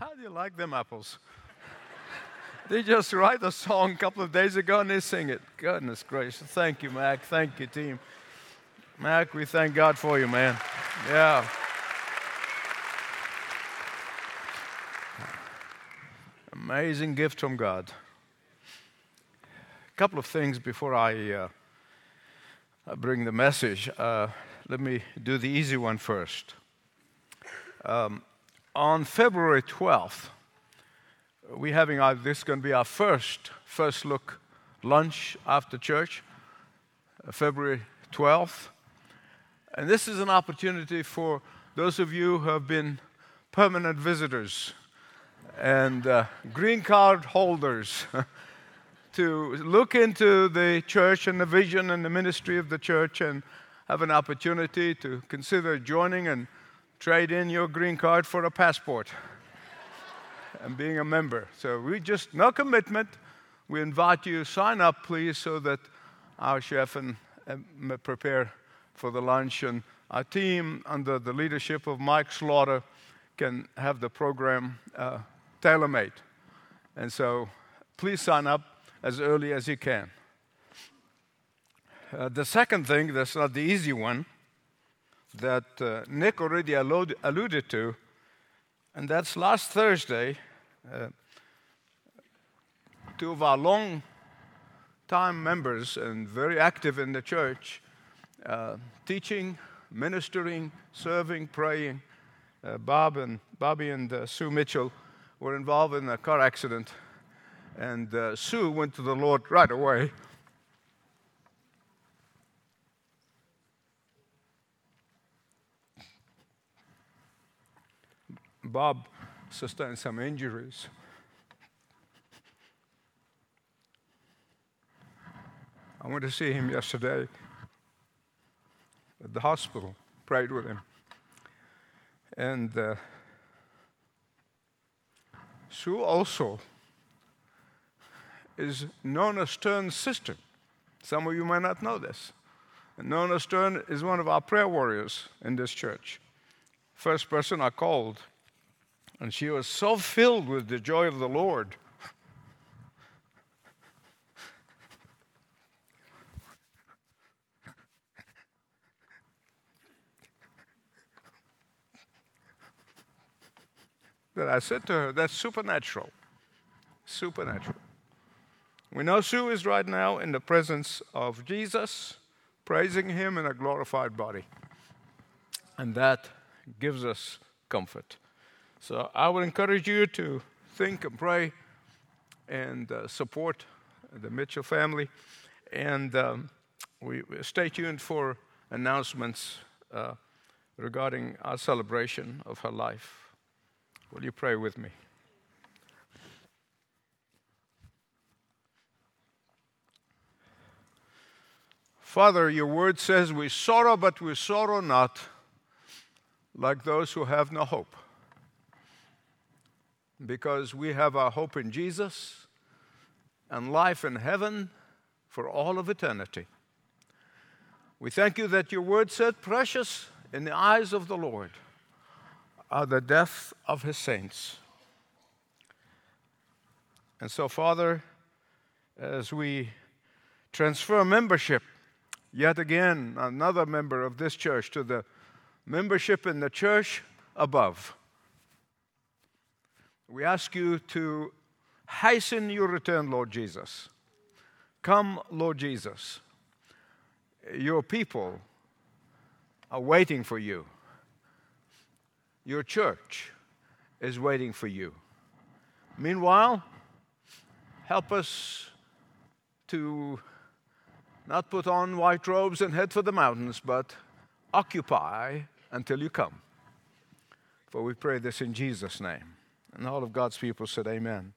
How do you like them apples? they just write a song a couple of days ago and they sing it. Goodness gracious. Thank you, Mac. Thank you, team. Mac, we thank God for you, man. Yeah. Amazing gift from God. A couple of things before I, uh, I bring the message. Uh, let me do the easy one first. Um, on February 12th, we're having our, this is going to be our first first look lunch after church, uh, February 12th. And this is an opportunity for those of you who have been permanent visitors and uh, green card holders to look into the church and the vision and the ministry of the church and have an opportunity to consider joining and trade in your green card for a passport and being a member. So we just, no commitment. We invite you, to sign up, please, so that our chef and, and prepare for the lunch. And our team, under the leadership of Mike Slaughter, can have the program uh, tailor made. And so please sign up as early as you can. Uh, the second thing, that's not the easy one, that uh, Nick already alluded to, and that's last Thursday. Uh, two of our long time members and very active in the church, uh, teaching, ministering, serving, praying, uh, Bob and Bobby and uh, Sue Mitchell were involved in a car accident, and uh, Sue went to the Lord right away. Bob sustained some injuries. I went to see him yesterday at the hospital, prayed with him. And uh, Sue also is Nona Stern's sister. Some of you might not know this. Nona Stern is one of our prayer warriors in this church. First person I called and she was so filled with the joy of the Lord. that I said to her, That's supernatural. Supernatural. We know Sue is right now in the presence of Jesus, praising Him in a glorified body. And that gives us comfort. So I would encourage you to think and pray and uh, support the Mitchell family. And um, we stay tuned for announcements uh, regarding our celebration of her life. Will you pray with me? Father, your word says we sorrow, but we sorrow not like those who have no hope because we have our hope in Jesus and life in heaven for all of eternity. We thank you that your word said, Precious in the eyes of the Lord are the death of his saints. And so, Father, as we transfer membership, yet again, another member of this church, to the membership in the church above, we ask you to hasten your return, Lord Jesus. Come, Lord Jesus. Your people are waiting for you. Your church is waiting for you. Meanwhile, help us to not put on white robes and head for the mountains, but occupy until you come. For we pray this in Jesus' name. And all of God's people said, Amen.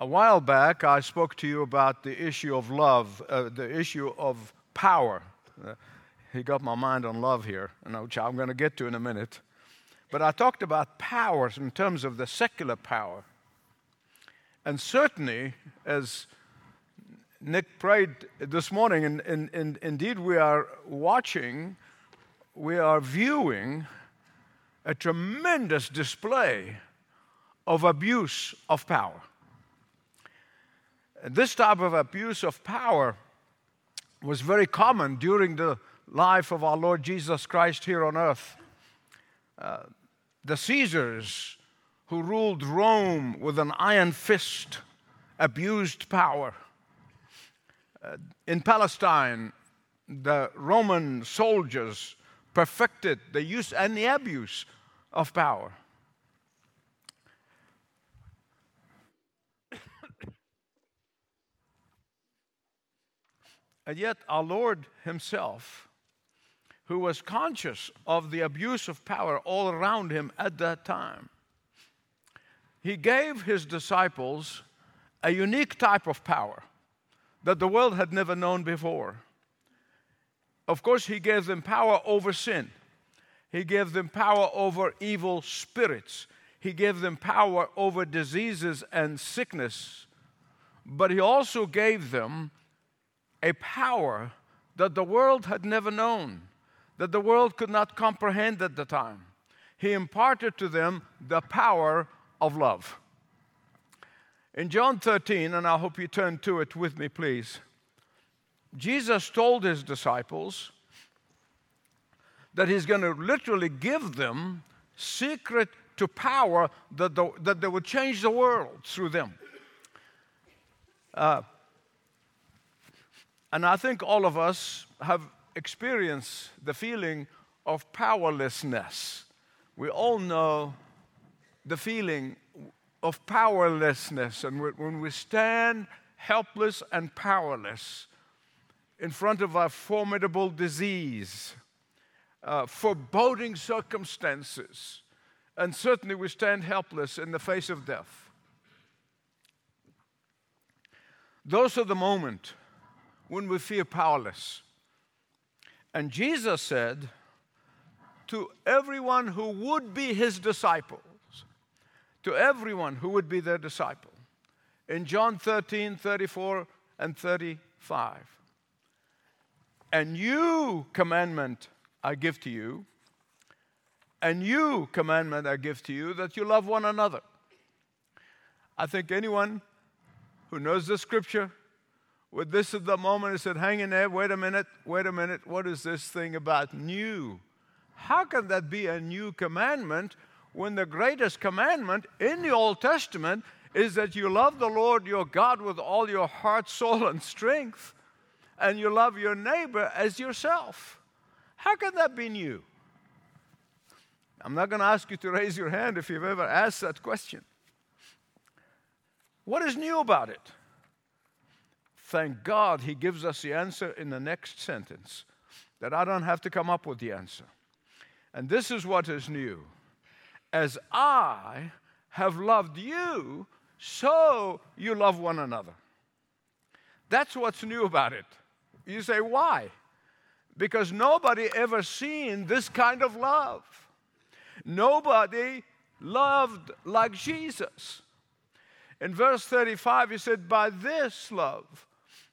A while back, I spoke to you about the issue of love, uh, the issue of power. Uh, he got my mind on love here, which I'm going to get to in a minute. But I talked about power in terms of the secular power. And certainly, as Nick prayed this morning, and, and, and indeed we are watching we are viewing a tremendous display of abuse of power. This type of abuse of power was very common during the life of our Lord Jesus Christ here on earth. Uh, the Caesars, who ruled Rome with an iron fist, abused power. Uh, in Palestine, the Roman soldiers perfected the use and the abuse of power. and yet, our Lord Himself, who was conscious of the abuse of power all around Him at that time, He gave His disciples a unique type of power that the world had never known before. Of course, he gave them power over sin. He gave them power over evil spirits. He gave them power over diseases and sickness. But he also gave them a power that the world had never known, that the world could not comprehend at the time. He imparted to them the power of love. In John 13, and I hope you turn to it with me, please, Jesus told his disciples that he's going to literally give them secret to power that, the, that they would change the world through them. Uh, and I think all of us have experienced the feeling of powerlessness. We all know the feeling of powerlessness. And when we stand helpless and powerless in front of a formidable disease, uh, foreboding circumstances, and certainly we stand helpless in the face of death. Those are the moments when we feel powerless. And Jesus said to everyone who would be his disciple, to everyone who would be their disciple. In John 13, 34, and 35. A new commandment I give to you, a new commandment I give to you that you love one another. I think anyone who knows the scripture with this at the moment and said, hang in there, wait a minute, wait a minute, what is this thing about new? How can that be a new commandment when the greatest commandment in the Old Testament is that you love the Lord your God with all your heart, soul, and strength, and you love your neighbor as yourself. How can that be new? I'm not going to ask you to raise your hand if you've ever asked that question. What is new about it? Thank God he gives us the answer in the next sentence, that I don't have to come up with the answer. And this is what is new as I have loved you, so you love one another. That's what's new about it. You say, why? Because nobody ever seen this kind of love. Nobody loved like Jesus. In verse 35, he said, By this love,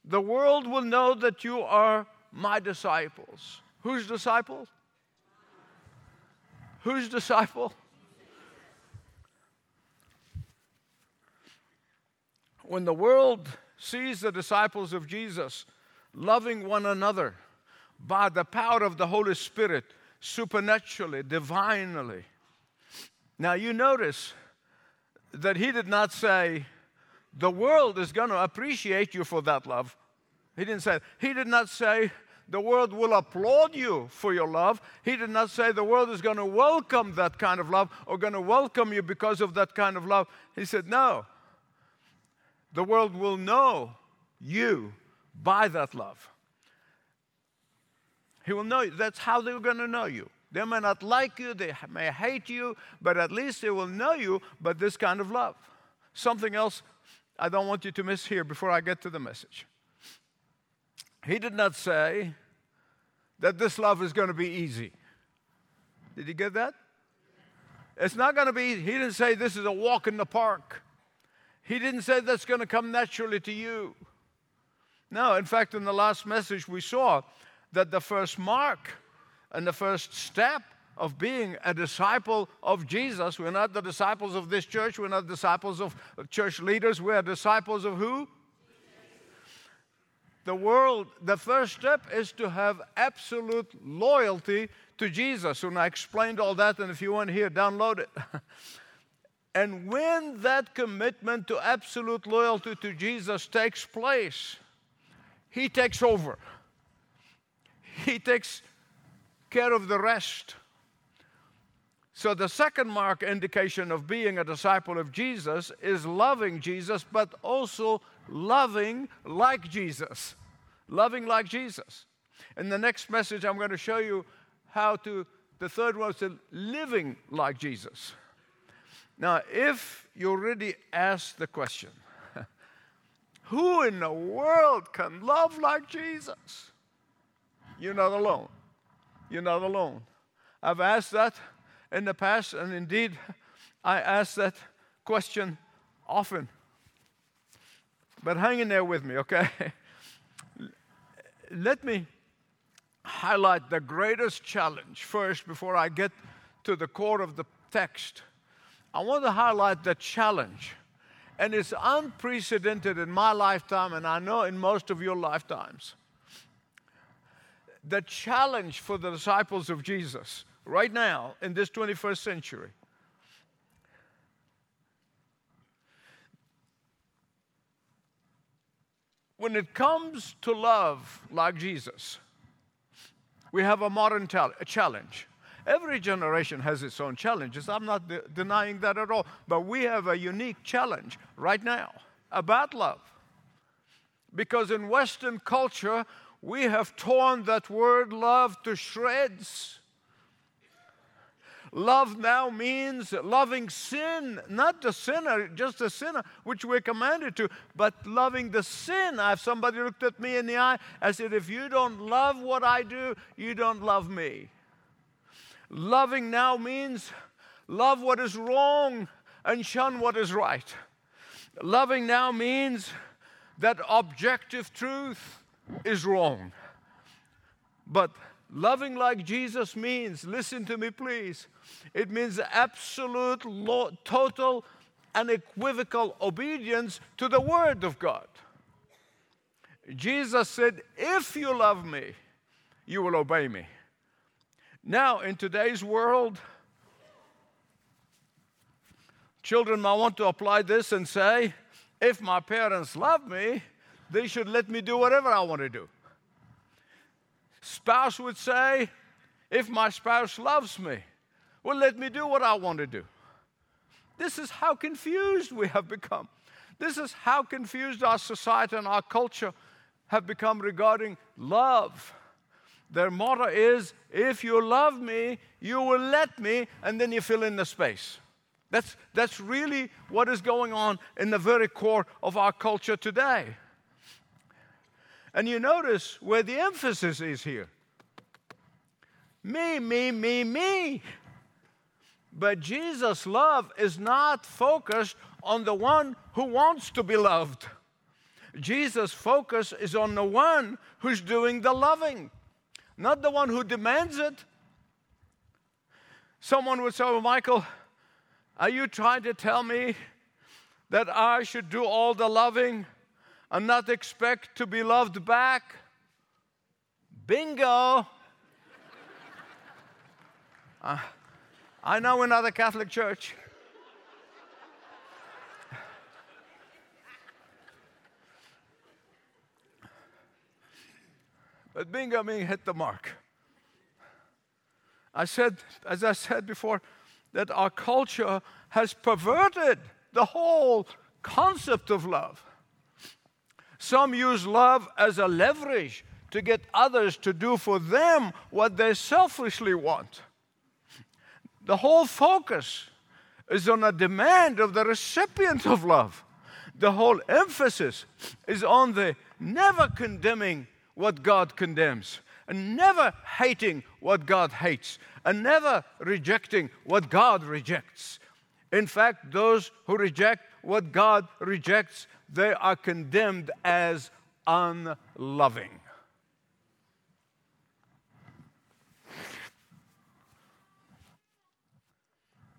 the world will know that you are my disciples. Whose disciples? Whose disciple? When the world sees the disciples of Jesus loving one another by the power of the Holy Spirit, supernaturally, divinely. Now, you notice that he did not say, the world is going to appreciate you for that love. He didn't say, he did not say, the world will applaud you for your love. He did not say the world is going to welcome that kind of love or going to welcome you because of that kind of love. He said, no, the world will know you by that love. He will know you. That's how they're going to know you. They may not like you, they may hate you, but at least they will know you by this kind of love. Something else I don't want you to miss here before I get to the message. He did not say that this love is going to be easy. Did you get that? It's not going to be, he didn't say this is a walk in the park. He didn't say that's going to come naturally to you. No, in fact, in the last message, we saw that the first mark and the first step of being a disciple of Jesus. We're not the disciples of this church, we're not disciples of church leaders, we're disciples of who? The world, the first step is to have absolute loyalty to Jesus. And I explained all that, and if you want hear, download it. and when that commitment to absolute loyalty to Jesus takes place, He takes over. He takes care of the rest. So, the second mark indication of being a disciple of Jesus is loving Jesus, but also loving like Jesus. Loving like Jesus. In the next message, I'm going to show you how to, the third one is living like Jesus. Now, if you already asked the question, who in the world can love like Jesus? You're not alone. You're not alone. I've asked that in the past, and indeed, I ask that question often. But hang in there with me, okay? Let me highlight the greatest challenge first before I get to the core of the text. I want to highlight the challenge. And it's unprecedented in my lifetime, and I know in most of your lifetimes. The challenge for the disciples of Jesus right now in this 21st century. When it comes to love like Jesus, we have a modern a challenge. Every generation has its own challenges. I'm not de- denying that at all. But we have a unique challenge right now about love. Because in Western culture, we have torn that word love to shreds. Love now means loving sin, not the sinner, just the sinner, which we're commanded to, but loving the sin. I have somebody looked at me in the eye. I said, If you don't love what I do, you don't love me. Loving now means love what is wrong and shun what is right. Loving now means that objective truth is wrong. But Loving like Jesus means, listen to me please, it means absolute, total, unequivocal obedience to the Word of God. Jesus said, If you love me, you will obey me. Now, in today's world, children might want to apply this and say, If my parents love me, they should let me do whatever I want to do spouse would say, if my spouse loves me, well, let me do what I want to do. This is how confused we have become. This is how confused our society and our culture have become regarding love. Their motto is if you love me, you will let me, and then you fill in the space. That's, that's really what is going on in the very core of our culture today. And you notice where the emphasis is here me, me, me, me. But Jesus' love is not focused on the one who wants to be loved. Jesus' focus is on the one who's doing the loving, not the one who demands it. Someone would say, well, Michael, are you trying to tell me that I should do all the loving and not expect to be loved back? Bingo! uh, I know another Catholic church. But meaning hit the mark. I said, as I said before, that our culture has perverted the whole concept of love. Some use love as a leverage to get others to do for them what they selfishly want. The whole focus is on a demand of the recipient of love. The whole emphasis is on the never condemning what God condemns, and never hating what God hates, and never rejecting what God rejects. In fact, those who reject what God rejects, they are condemned as unloving.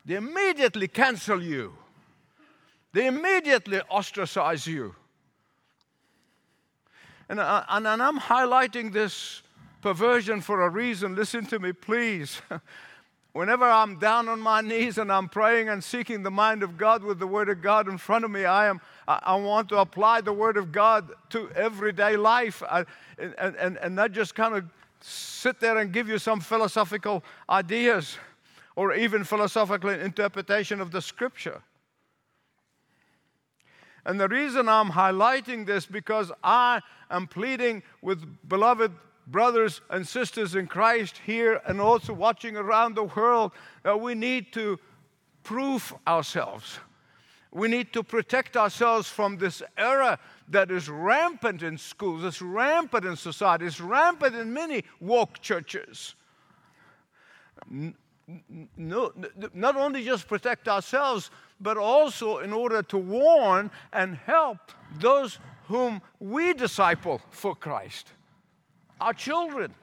They immediately cancel you. They immediately ostracize you. And, I, and, and I'm highlighting this perversion for a reason. Listen to me, please. Whenever I'm down on my knees and I'm praying and seeking the mind of God with the Word of God in front of me, I, am, I, I want to apply the Word of God to everyday life I, and, and, and not just kind of sit there and give you some philosophical ideas or even philosophical interpretation of the Scripture. And the reason I'm highlighting this because I am pleading with beloved brothers and sisters in Christ here and also watching around the world that we need to prove ourselves. We need to protect ourselves from this error that is rampant in schools, it's rampant in society, it's rampant in many woke churches. No, not only just protect ourselves, but also in order to warn and help those whom we disciple for Christ, our children.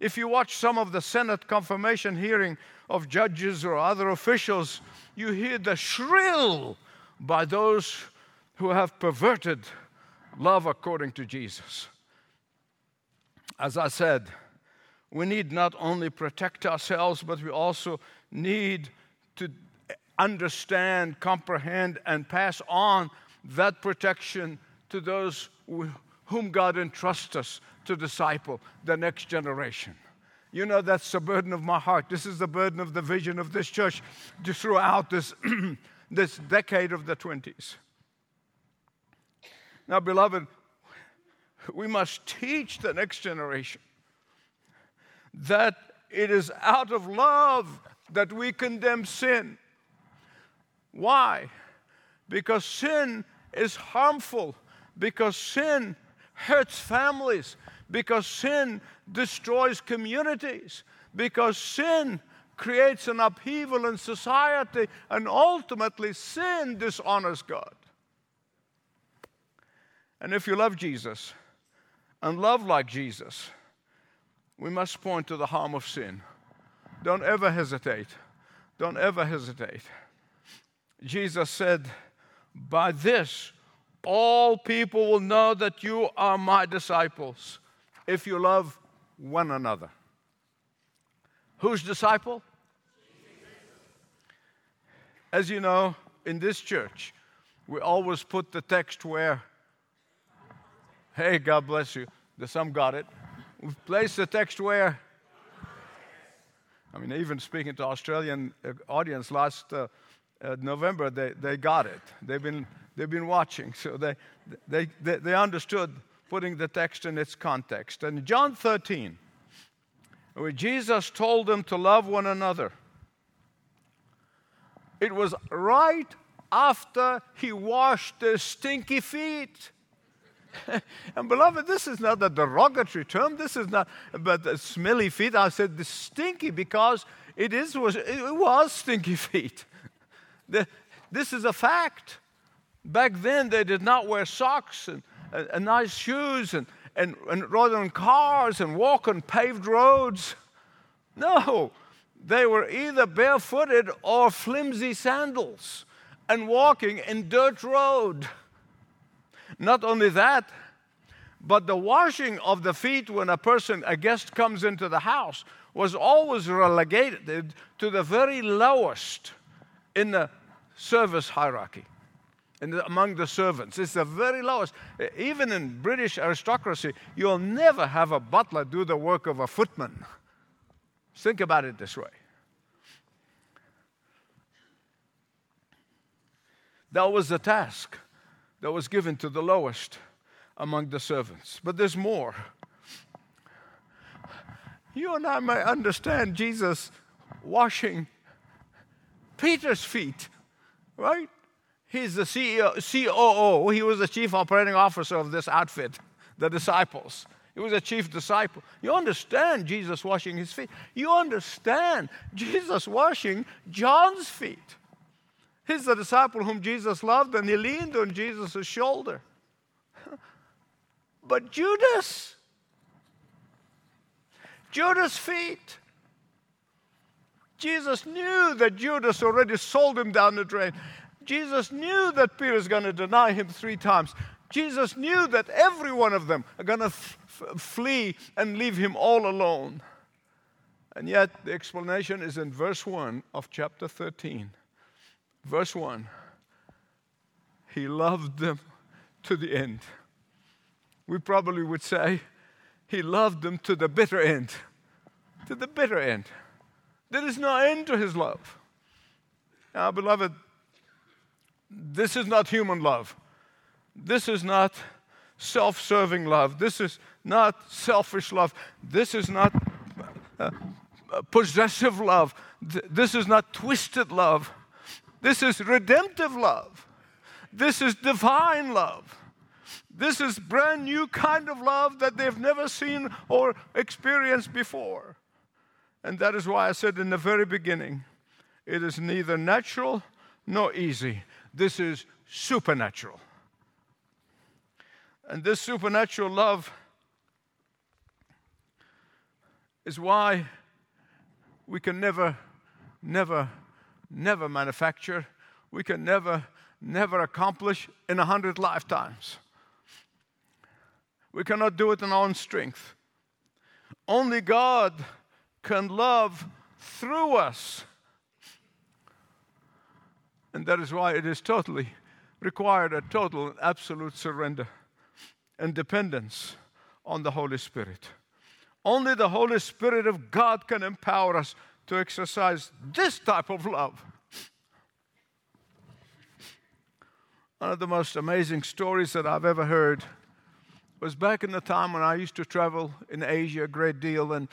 If you watch some of the Senate confirmation hearing of judges or other officials, you hear the shrill by those who have perverted love according to Jesus. As I said, we need not only protect ourselves, but we also need to understand, comprehend, and pass on that protection to those whom God entrusts us to disciple, the next generation. You know, that's the burden of my heart. This is the burden of the vision of this church throughout this, this decade of the 20s. Now, beloved, we must teach the next generation that it is out of love that we condemn sin. Why? Because sin is harmful, because sin hurts families, because sin destroys communities, because sin creates an upheaval in society, and ultimately, sin dishonors God. And if you love Jesus and love like Jesus, we must point to the harm of sin. Don't ever hesitate. Don't ever hesitate. Jesus said, By this, all people will know that you are my disciples if you love one another. Whose disciple? As you know, in this church, we always put the text where, hey, God bless you. The some got it. We've placed the text where? I mean, even speaking to Australian uh, audience last uh, uh, November, they, they got it. They've been, they've been watching, so they, they, they, they understood putting the text in its context. And John 13, where Jesus told them to love one another, it was right after he washed their stinky feet. and beloved, this is not a derogatory term. This is not but smelly feet. I said the stinky because it is was it was stinky feet. The, this is a fact. Back then, they did not wear socks and, and, and nice shoes and, and, and on cars and walk on paved roads. No, they were either barefooted or flimsy sandals and walking in dirt road. Not only that, but the washing of the feet when a person, a guest comes into the house, was always relegated to the very lowest in the service hierarchy. Among the servants. It's the very lowest. Even in British aristocracy, you'll never have a butler do the work of a footman. Think about it this way. That was the task that was given to the lowest among the servants. But there's more. You and I may understand Jesus washing Peter's feet, right? He's the CEO, COO. He was the chief operating officer of this outfit, the disciples. He was a chief disciple. You understand Jesus washing his feet. You understand Jesus washing John's feet. He's the disciple whom Jesus loved, and he leaned on Jesus' shoulder. But Judas, Judas' feet. Jesus knew that Judas already sold him down the drain. Jesus knew that Peter's going to deny him three times. Jesus knew that every one of them are going to f- f- flee and leave him all alone. And yet, the explanation is in verse 1 of chapter 13. Verse 1 He loved them to the end. We probably would say, He loved them to the bitter end. To the bitter end. There is no end to His love. Now, beloved, this is not human love. This is not self serving love. This is not selfish love. This is not uh, possessive love. This is not twisted love. This is redemptive love. This is divine love. This is brand new kind of love that they've never seen or experienced before. And that is why I said in the very beginning, it is neither natural nor easy. This is supernatural. And this supernatural love is why we can never, never, never manufacture, we can never, never accomplish in a hundred lifetimes. We cannot do it in our own strength. Only God can love through us. And that is why it is totally required a total and absolute surrender and dependence on the Holy Spirit. Only the Holy Spirit of God can empower us to exercise this type of love. One of the most amazing stories that I've ever heard was back in the time when I used to travel in Asia a great deal. And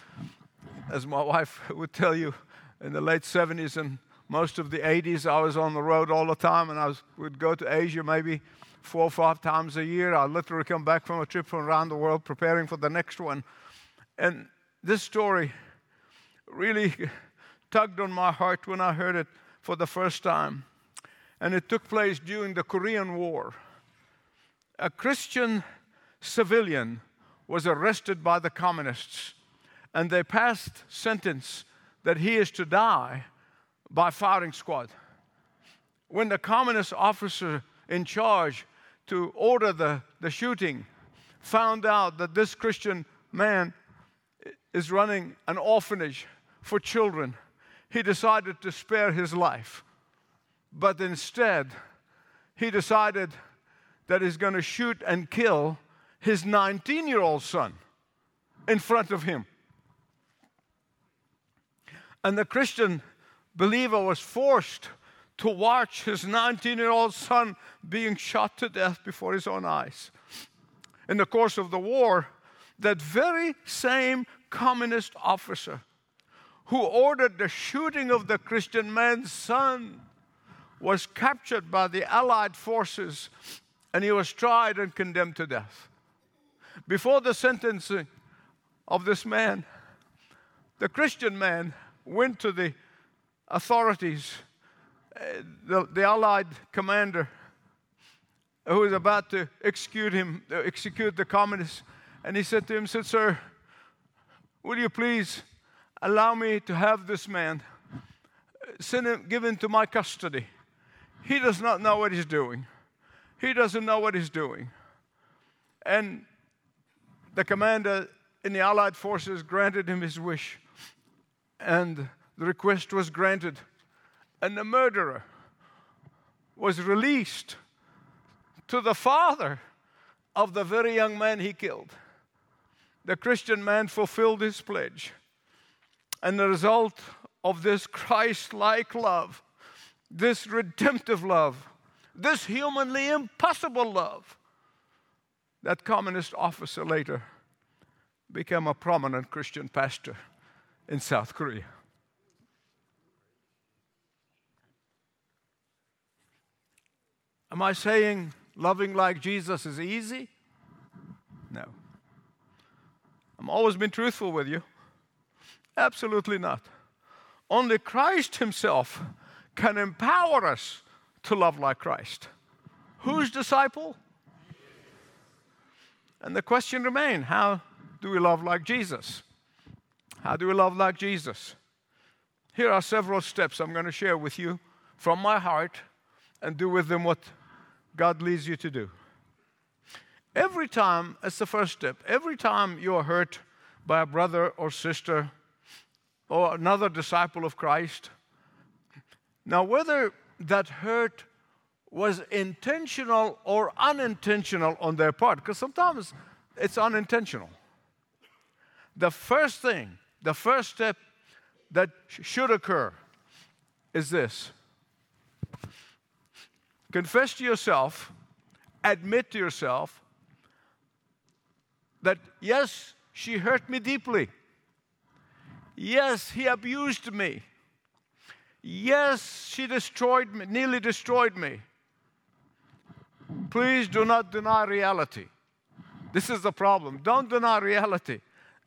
as my wife would tell you, in the late 70s and most of the 80s, I was on the road all the time and I was, would go to Asia maybe four or five times a year. I literally come back from a trip from around the world preparing for the next one. And this story really tugged on my heart when I heard it for the first time. And it took place during the Korean War. A Christian civilian was arrested by the communists, and they passed sentence that he is to die by firing squad. When the communist officer in charge to order the, the shooting found out that this Christian man is running an orphanage for children, he decided to spare his life. But instead, he decided that he's going to shoot and kill his 19 year old son in front of him. And the Christian believer was forced to watch his 19 year old son being shot to death before his own eyes. In the course of the war, that very same communist officer who ordered the shooting of the Christian man's son was captured by the Allied forces and he was tried and condemned to death. Before the sentencing of this man, the Christian man went to the authorities the, the Allied commander who was about to execute him, uh, execute the communists, and he said to him, said, Sir, will you please allow me to have this man, uh, send him, give him to my custody. He does not know what he's doing. He doesn't know what he's doing. And the commander in the Allied forces granted him his wish, and the request was granted and the murderer was released to the father of the very young man he killed. The Christian man fulfilled his pledge. And the result of this Christ like love, this redemptive love, this humanly impossible love, that communist officer later became a prominent Christian pastor in South Korea. Am I saying loving like Jesus is easy? No. I've always been truthful with you. Absolutely not. Only Christ Himself can empower us to love like Christ. Whose disciple? And the question remains how do we love like Jesus? How do we love like Jesus? Here are several steps I'm going to share with you from my heart and do with them what God leads you to do. Every time, it's the first step, every time you are hurt by a brother or sister or another disciple of Christ, now whether that hurt was intentional or unintentional on their part, because sometimes it's unintentional. The first thing, the first step that should occur is this confess to yourself, admit to yourself that yes, she hurt me deeply. Yes, he abused me. Yes, she destroyed me, nearly destroyed me. Please do not deny reality. This is the problem. Don't deny reality.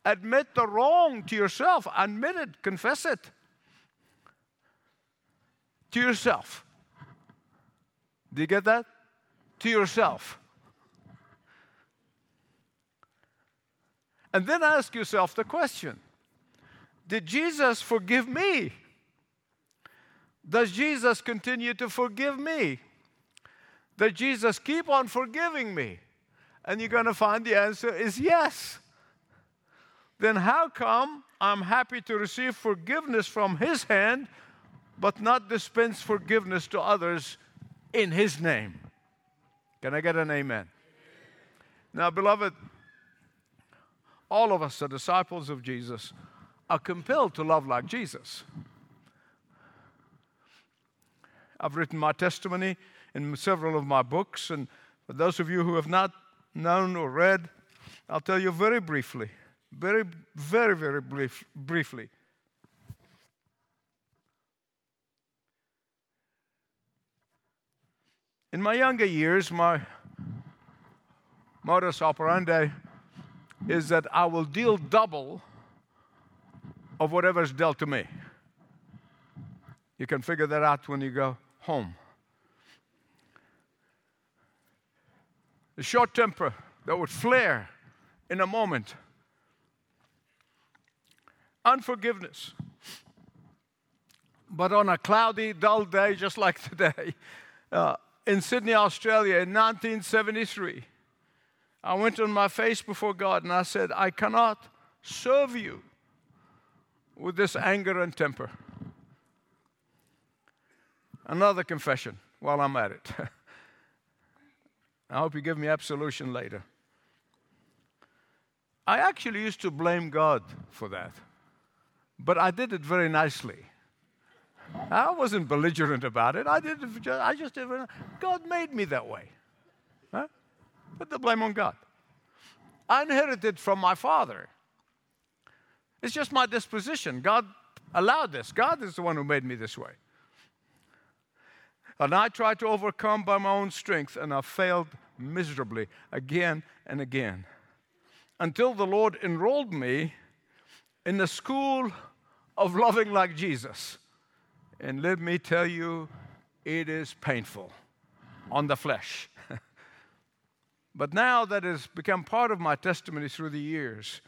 Admit the wrong to yourself. Admit it. Confess it to yourself. Do you get that? To yourself. And then ask yourself the question Did Jesus forgive me? Does Jesus continue to forgive me? Does Jesus keep on forgiving me? And you're going to find the answer is yes. Then how come I'm happy to receive forgiveness from His hand, but not dispense forgiveness to others in His name? Can I get an amen? Now, beloved, all of us, are disciples of Jesus, are compelled to love like Jesus. I've written my testimony in several of my books, and for those of you who have not known or read, I'll tell you very briefly, very, very, very brief, briefly. In my younger years, my modus operandi is that I will deal double of whatever is dealt to me. You can figure that out when you go home. The short temper that would flare in a moment. Unforgiveness. But on a cloudy, dull day, just like today, uh, in Sydney, Australia, in 1973, I went on my face before God and I said, I cannot serve you with this anger and temper. Another confession while I'm at it. I hope you give me absolution later. I actually used to blame God for that, but I did it very nicely. I wasn't belligerent about it. I did. It, I just did. It. God made me that way. Huh? Put the blame on God. I inherited from my father. It's just my disposition. God allowed this. God is the one who made me this way. And I tried to overcome by my own strength, and I failed miserably again and again until the Lord enrolled me in the school of loving like Jesus. And let me tell you, it is painful on the flesh. but now that has become part of my testimony through the years,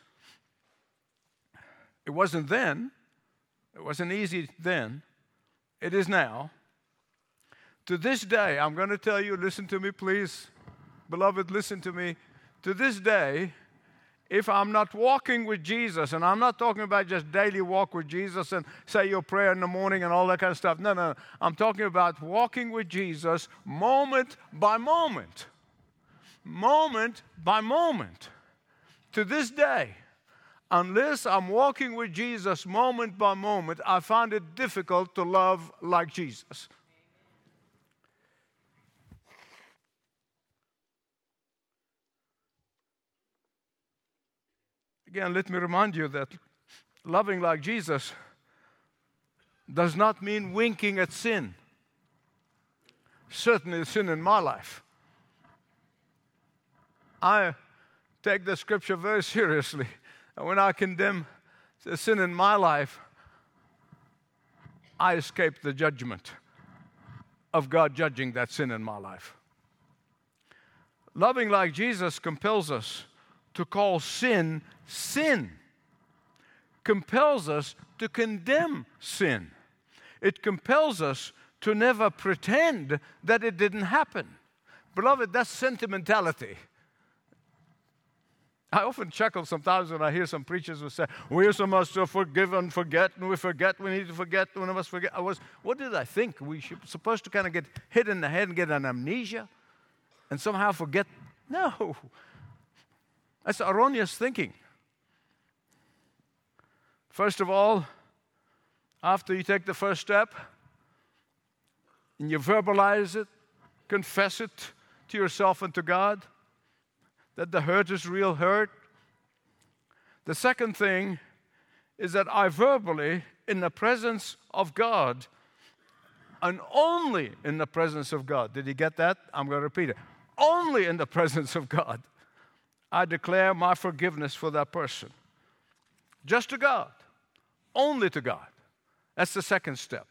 it wasn't then, it wasn't easy then, it is now. To this day, I'm going to tell you, listen to me, please. Beloved, listen to me. To this day, if I'm not walking with Jesus, and I'm not talking about just daily walk with Jesus and say your prayer in the morning and all that kind of stuff. No, no, no. I'm talking about walking with Jesus moment by moment. Moment by moment. To this day, unless I'm walking with Jesus moment by moment, I find it difficult to love like Jesus. Again, let me remind you that loving like Jesus does not mean winking at sin. Certainly, sin in my life. I take the scripture very seriously. And when I condemn the sin in my life, I escape the judgment of God judging that sin in my life. Loving like Jesus compels us to call sin sin. compels us to condemn sin. It compels us to never pretend that it didn't happen. Beloved, that's sentimentality. I often chuckle sometimes when I hear some preachers who say, We're supposed to forgive and forget, and we forget, we need to forget, one of us forget. I was, what did I think? We should supposed to kind of get hit in the head and get an amnesia and somehow forget. No. That's erroneous thinking. First of all, after you take the first step and you verbalize it, confess it to yourself and to God, that the hurt is real hurt. The second thing is that I verbally, in the presence of God, and only in the presence of God, did you get that? I'm going to repeat it. Only in the presence of God, I declare my forgiveness for that person. Just to God, only to God. That's the second step.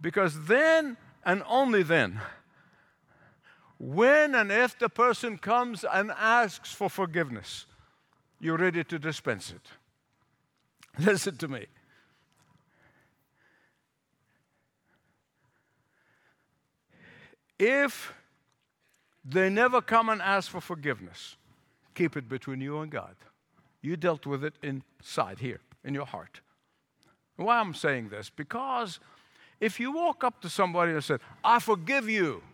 Because then and only then, when and if the person comes and asks for forgiveness, you're ready to dispense it. Listen to me. If they never come and ask for forgiveness, keep it between you and God. You dealt with it inside here, in your heart. Why I'm saying this? Because if you walk up to somebody and say, I forgive you,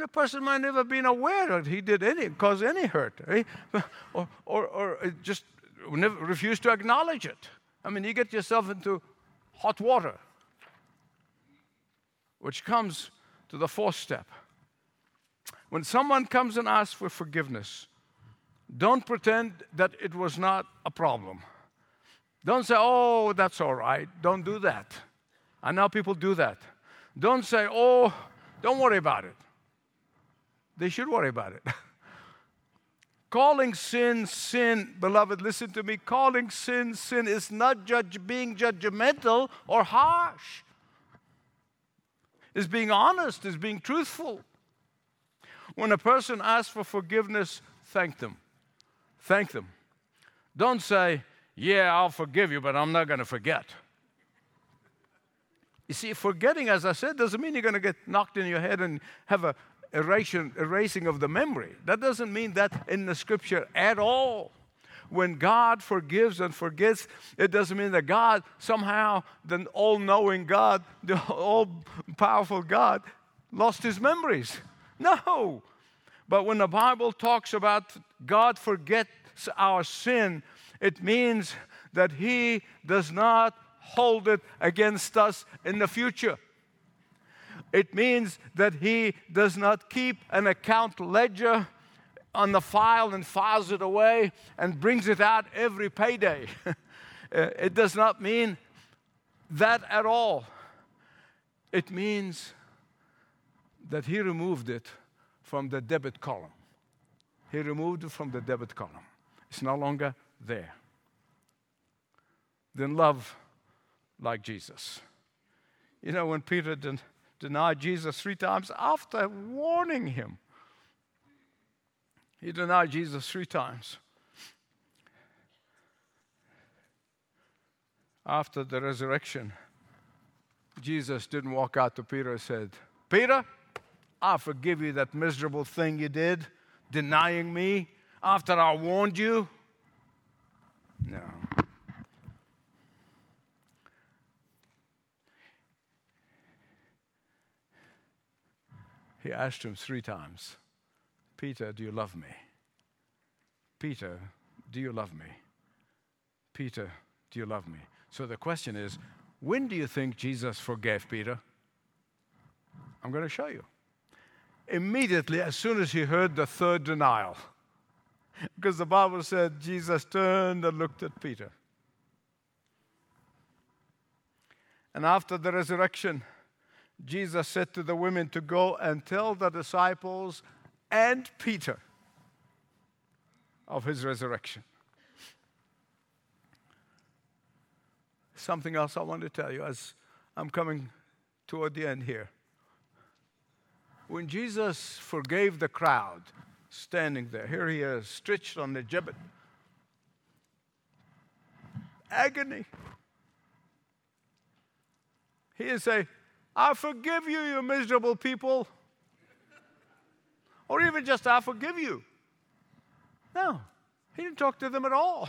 the person might never been aware that he did any cause any hurt, eh? or, or, or just never refuse to acknowledge it. I mean, you get yourself into hot water, which comes to the fourth step. When someone comes and asks for forgiveness, don't pretend that it was not a problem. Don't say, oh, that's all right. Don't do that. I know people do that. Don't say, oh, don't worry about it. They should worry about it. calling sin sin, beloved, listen to me. Calling sin sin is not judge, being judgmental or harsh. It's being honest, it's being truthful. When a person asks for forgiveness, thank them. Thank them. Don't say, Yeah, I'll forgive you, but I'm not going to forget. You see, forgetting, as I said, doesn't mean you're going to get knocked in your head and have a erasing, erasing of the memory. That doesn't mean that in the scripture at all. When God forgives and forgets, it doesn't mean that God somehow, the all knowing God, the all powerful God, lost his memories. No. But when the Bible talks about God forgets our sin, it means that He does not hold it against us in the future. It means that he does not keep an account ledger on the file and files it away and brings it out every payday. Uh, it does not mean that at all. It means that he removed it from the debit column. He removed it from the debit column. It's no longer there. Then love like Jesus. You know, when Peter did, denied Jesus three times after warning him. He denied Jesus three times. After the resurrection, Jesus didn't walk out to Peter and said, Peter, I forgive you that miserable thing you did, denying me after I warned you. No. He asked him three times, Peter, do you love me? Peter, do you love me? Peter, do you love me? So the question is, when do you think Jesus forgave Peter? I'm going to show you. Immediately, as soon as he heard the third denial, because the Bible said Jesus turned and looked at Peter. And after the resurrection, Jesus said to the women to go and tell the disciples and Peter of his resurrection. Something else I want to tell you as I'm coming toward the end here. When Jesus forgave the crowd standing there, here he is, stretched on the gibbet. agony. He is say, I forgive you, you miserable people. Or even just, I forgive you. No, he didn't talk to them at all.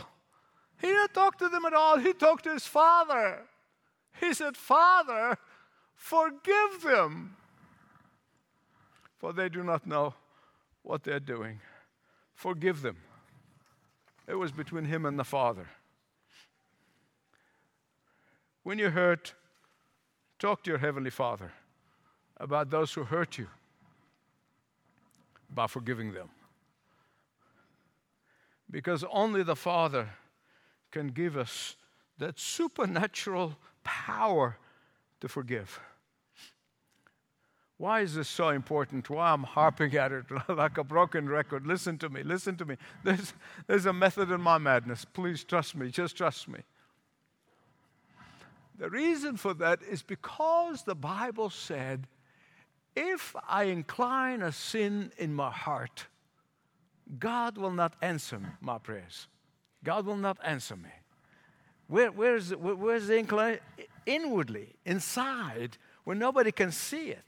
He didn't talk to them at all. He talked to his father. He said, Father, forgive them, for they do not know what they're doing. Forgive them. It was between him and the Father. When you hurt, talk to your Heavenly Father about those who hurt you, by forgiving them. Because only the Father can give us that supernatural power to forgive. Why is this so important? Why I'm harping at it like a broken record? Listen to me, listen to me. There's, there's a method in my madness. Please trust me, just trust me. The reason for that is because the Bible said, if I incline a sin in my heart, God will not answer my prayers. God will not answer me. Where, where's, where's the incline? Inwardly, inside, where nobody can see it.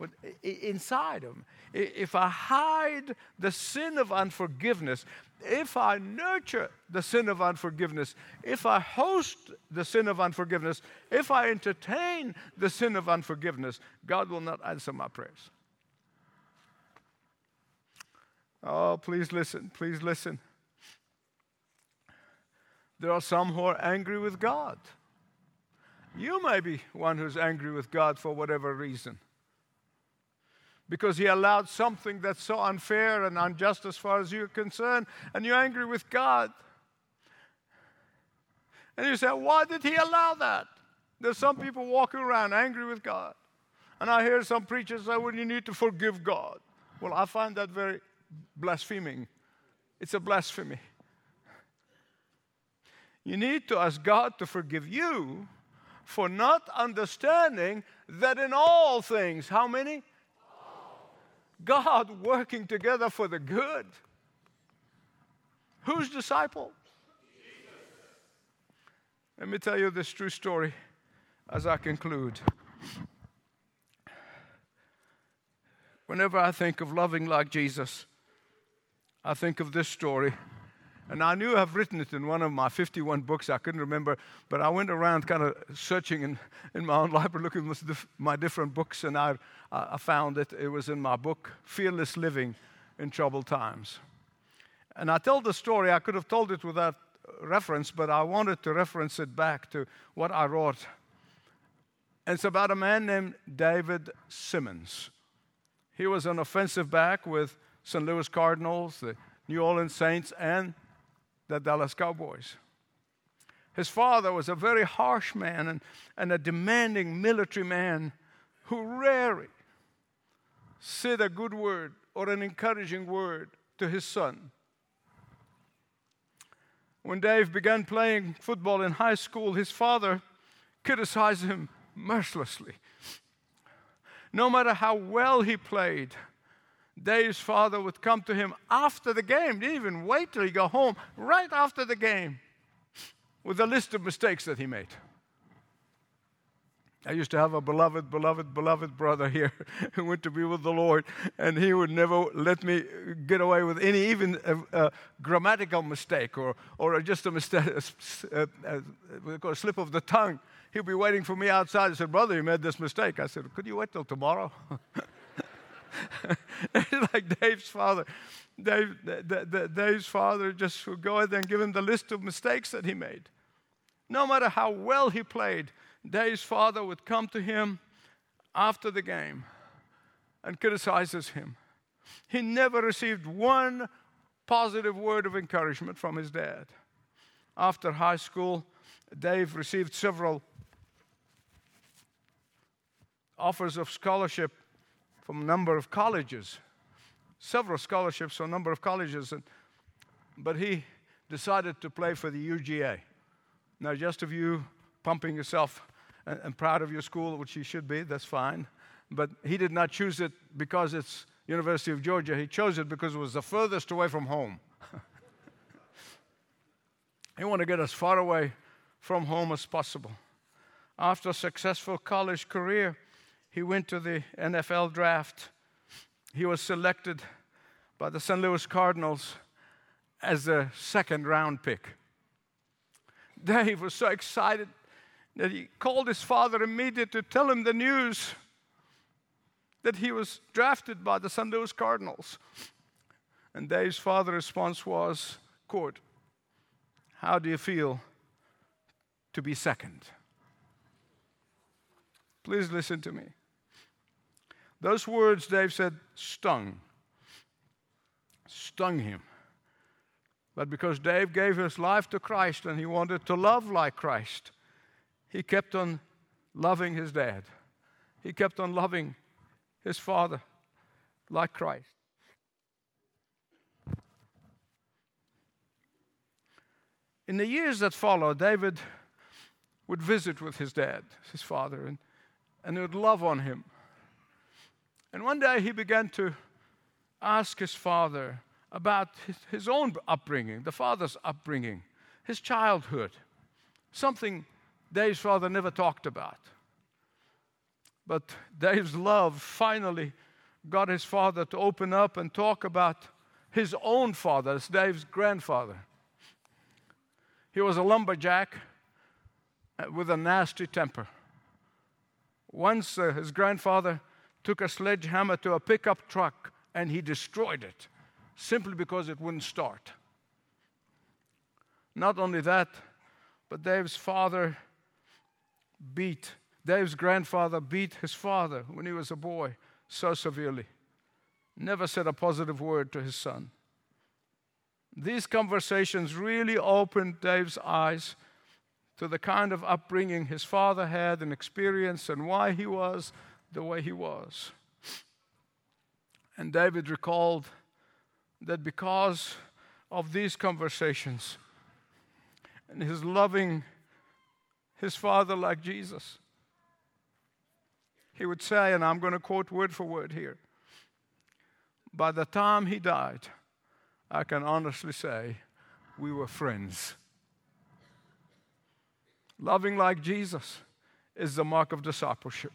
But inside them. If I hide the sin of unforgiveness, if I nurture the sin of unforgiveness, if I host the sin of unforgiveness, if I entertain the sin of unforgiveness, God will not answer my prayers. Oh, please listen, please listen. There are some who are angry with God. You may be one who's angry with God for whatever reason. Because he allowed something that's so unfair and unjust as far as you're concerned, and you're angry with God. And you say, Why did he allow that? There's some people walking around angry with God. And I hear some preachers say, Well, you need to forgive God. Well, I find that very blaspheming. It's a blasphemy. You need to ask God to forgive you for not understanding that in all things, how many? God working together for the good. Whose disciple? Jesus. Let me tell you this true story as I conclude. Whenever I think of loving like Jesus, I think of this story and I knew I've written it in one of my 51 books. I couldn't remember, but I went around kind of searching in, in my own library, looking at my different books, and I, I found it. It was in my book, Fearless Living in Troubled Times. And I tell the story, I could have told it without reference, but I wanted to reference it back to what I wrote. And it's about a man named David Simmons. He was an offensive back with St. Louis Cardinals, the New Orleans Saints, and the Dallas Cowboys. His father was a very harsh man and, and a demanding military man who rarely said a good word or an encouraging word to his son. When Dave began playing football in high school, his father criticized him mercilessly. No matter how well he played, Dave's father would come to him after the game, didn't even wait till he got home, right after the game, with a list of mistakes that he made. I used to have a beloved, beloved, beloved brother here who went to be with the Lord, and he would never let me get away with any, even a, a grammatical mistake or, or just a mistake, a, a, slip of the tongue. He'd be waiting for me outside. He said, Brother, you made this mistake. I said, Could you wait till tomorrow? like Dave's father. Dave, Dave's father just would go ahead and give him the list of mistakes that he made. No matter how well he played, Dave's father would come to him after the game and criticizes him. He never received one positive word of encouragement from his dad. After high school, Dave received several offers of scholarship from a number of colleges, several scholarships from a number of colleges, and, but he decided to play for the UGA. Now, just of you pumping yourself and, and proud of your school, which you should be, that's fine. But he did not choose it because it's University of Georgia. He chose it because it was the furthest away from home. he wanted to get as far away from home as possible. After a successful college career, he went to the NFL draft. He was selected by the St. Louis Cardinals as a second round pick. Dave was so excited that he called his father immediately to tell him the news that he was drafted by the St. Louis Cardinals. And Dave's father's response was, quote, How do you feel to be second? Please listen to me. Those words, Dave said, stung. Stung him. But because Dave gave his life to Christ and he wanted to love like Christ, he kept on loving his dad. He kept on loving his father like Christ. In the years that followed, David would visit with his dad, his father, and, and he would love on him. And one day he began to ask his father about his, his own upbringing, the father's upbringing, his childhood, something Dave's father never talked about. But Dave's love finally got his father to open up and talk about his own father, as Dave's grandfather. He was a lumberjack uh, with a nasty temper. Once uh, his grandfather took a sledgehammer to a pickup truck and he destroyed it simply because it wouldn't start. Not only that, but Dave's father beat, Dave's grandfather beat his father when he was a boy so severely. Never said a positive word to his son. These conversations really opened Dave's eyes to the kind of upbringing his father had and experience and why he was the way he was. And David recalled that because of these conversations and his loving his father like Jesus, he would say, and I'm going to quote word for word here by the time he died, I can honestly say we were friends. Loving like Jesus is the mark of discipleship.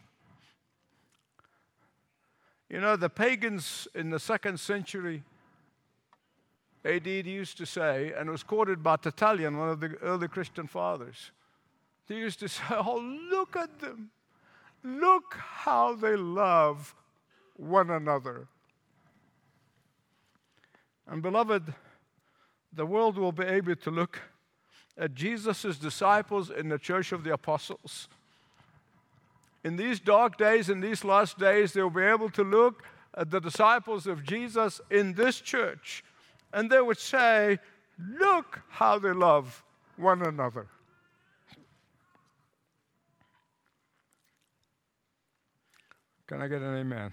You know, the pagans in the second century AD used to say, and it was quoted by Tertullian, one of the early Christian fathers. They used to say, Oh, look at them. Look how they love one another. And beloved, the world will be able to look at Jesus' disciples in the church of the apostles. In these dark days, in these last days, they'll be able to look at the disciples of Jesus in this church and they would say, Look how they love one another. Can I get an amen?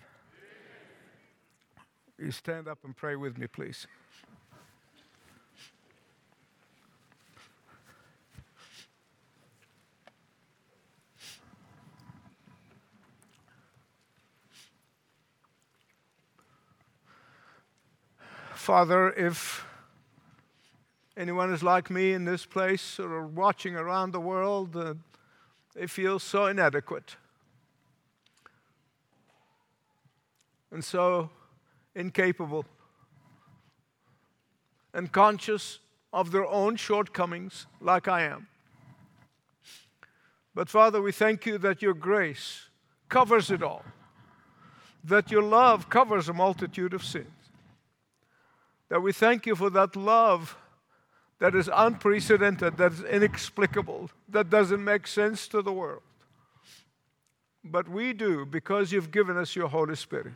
You stand up and pray with me, please. Father, if anyone is like me in this place or watching around the world, uh, they feel so inadequate and so incapable and conscious of their own shortcomings, like I am. But Father, we thank you that your grace covers it all, that your love covers a multitude of sins that we thank you for that love that is unprecedented, that is inexplicable, that doesn't make sense to the world. But we do because you've given us your Holy Spirit.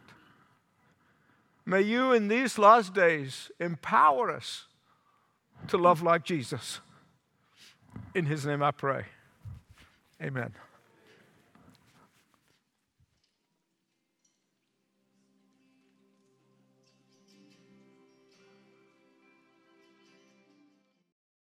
May you in these last days empower us to love like Jesus. In his name I pray. Amen.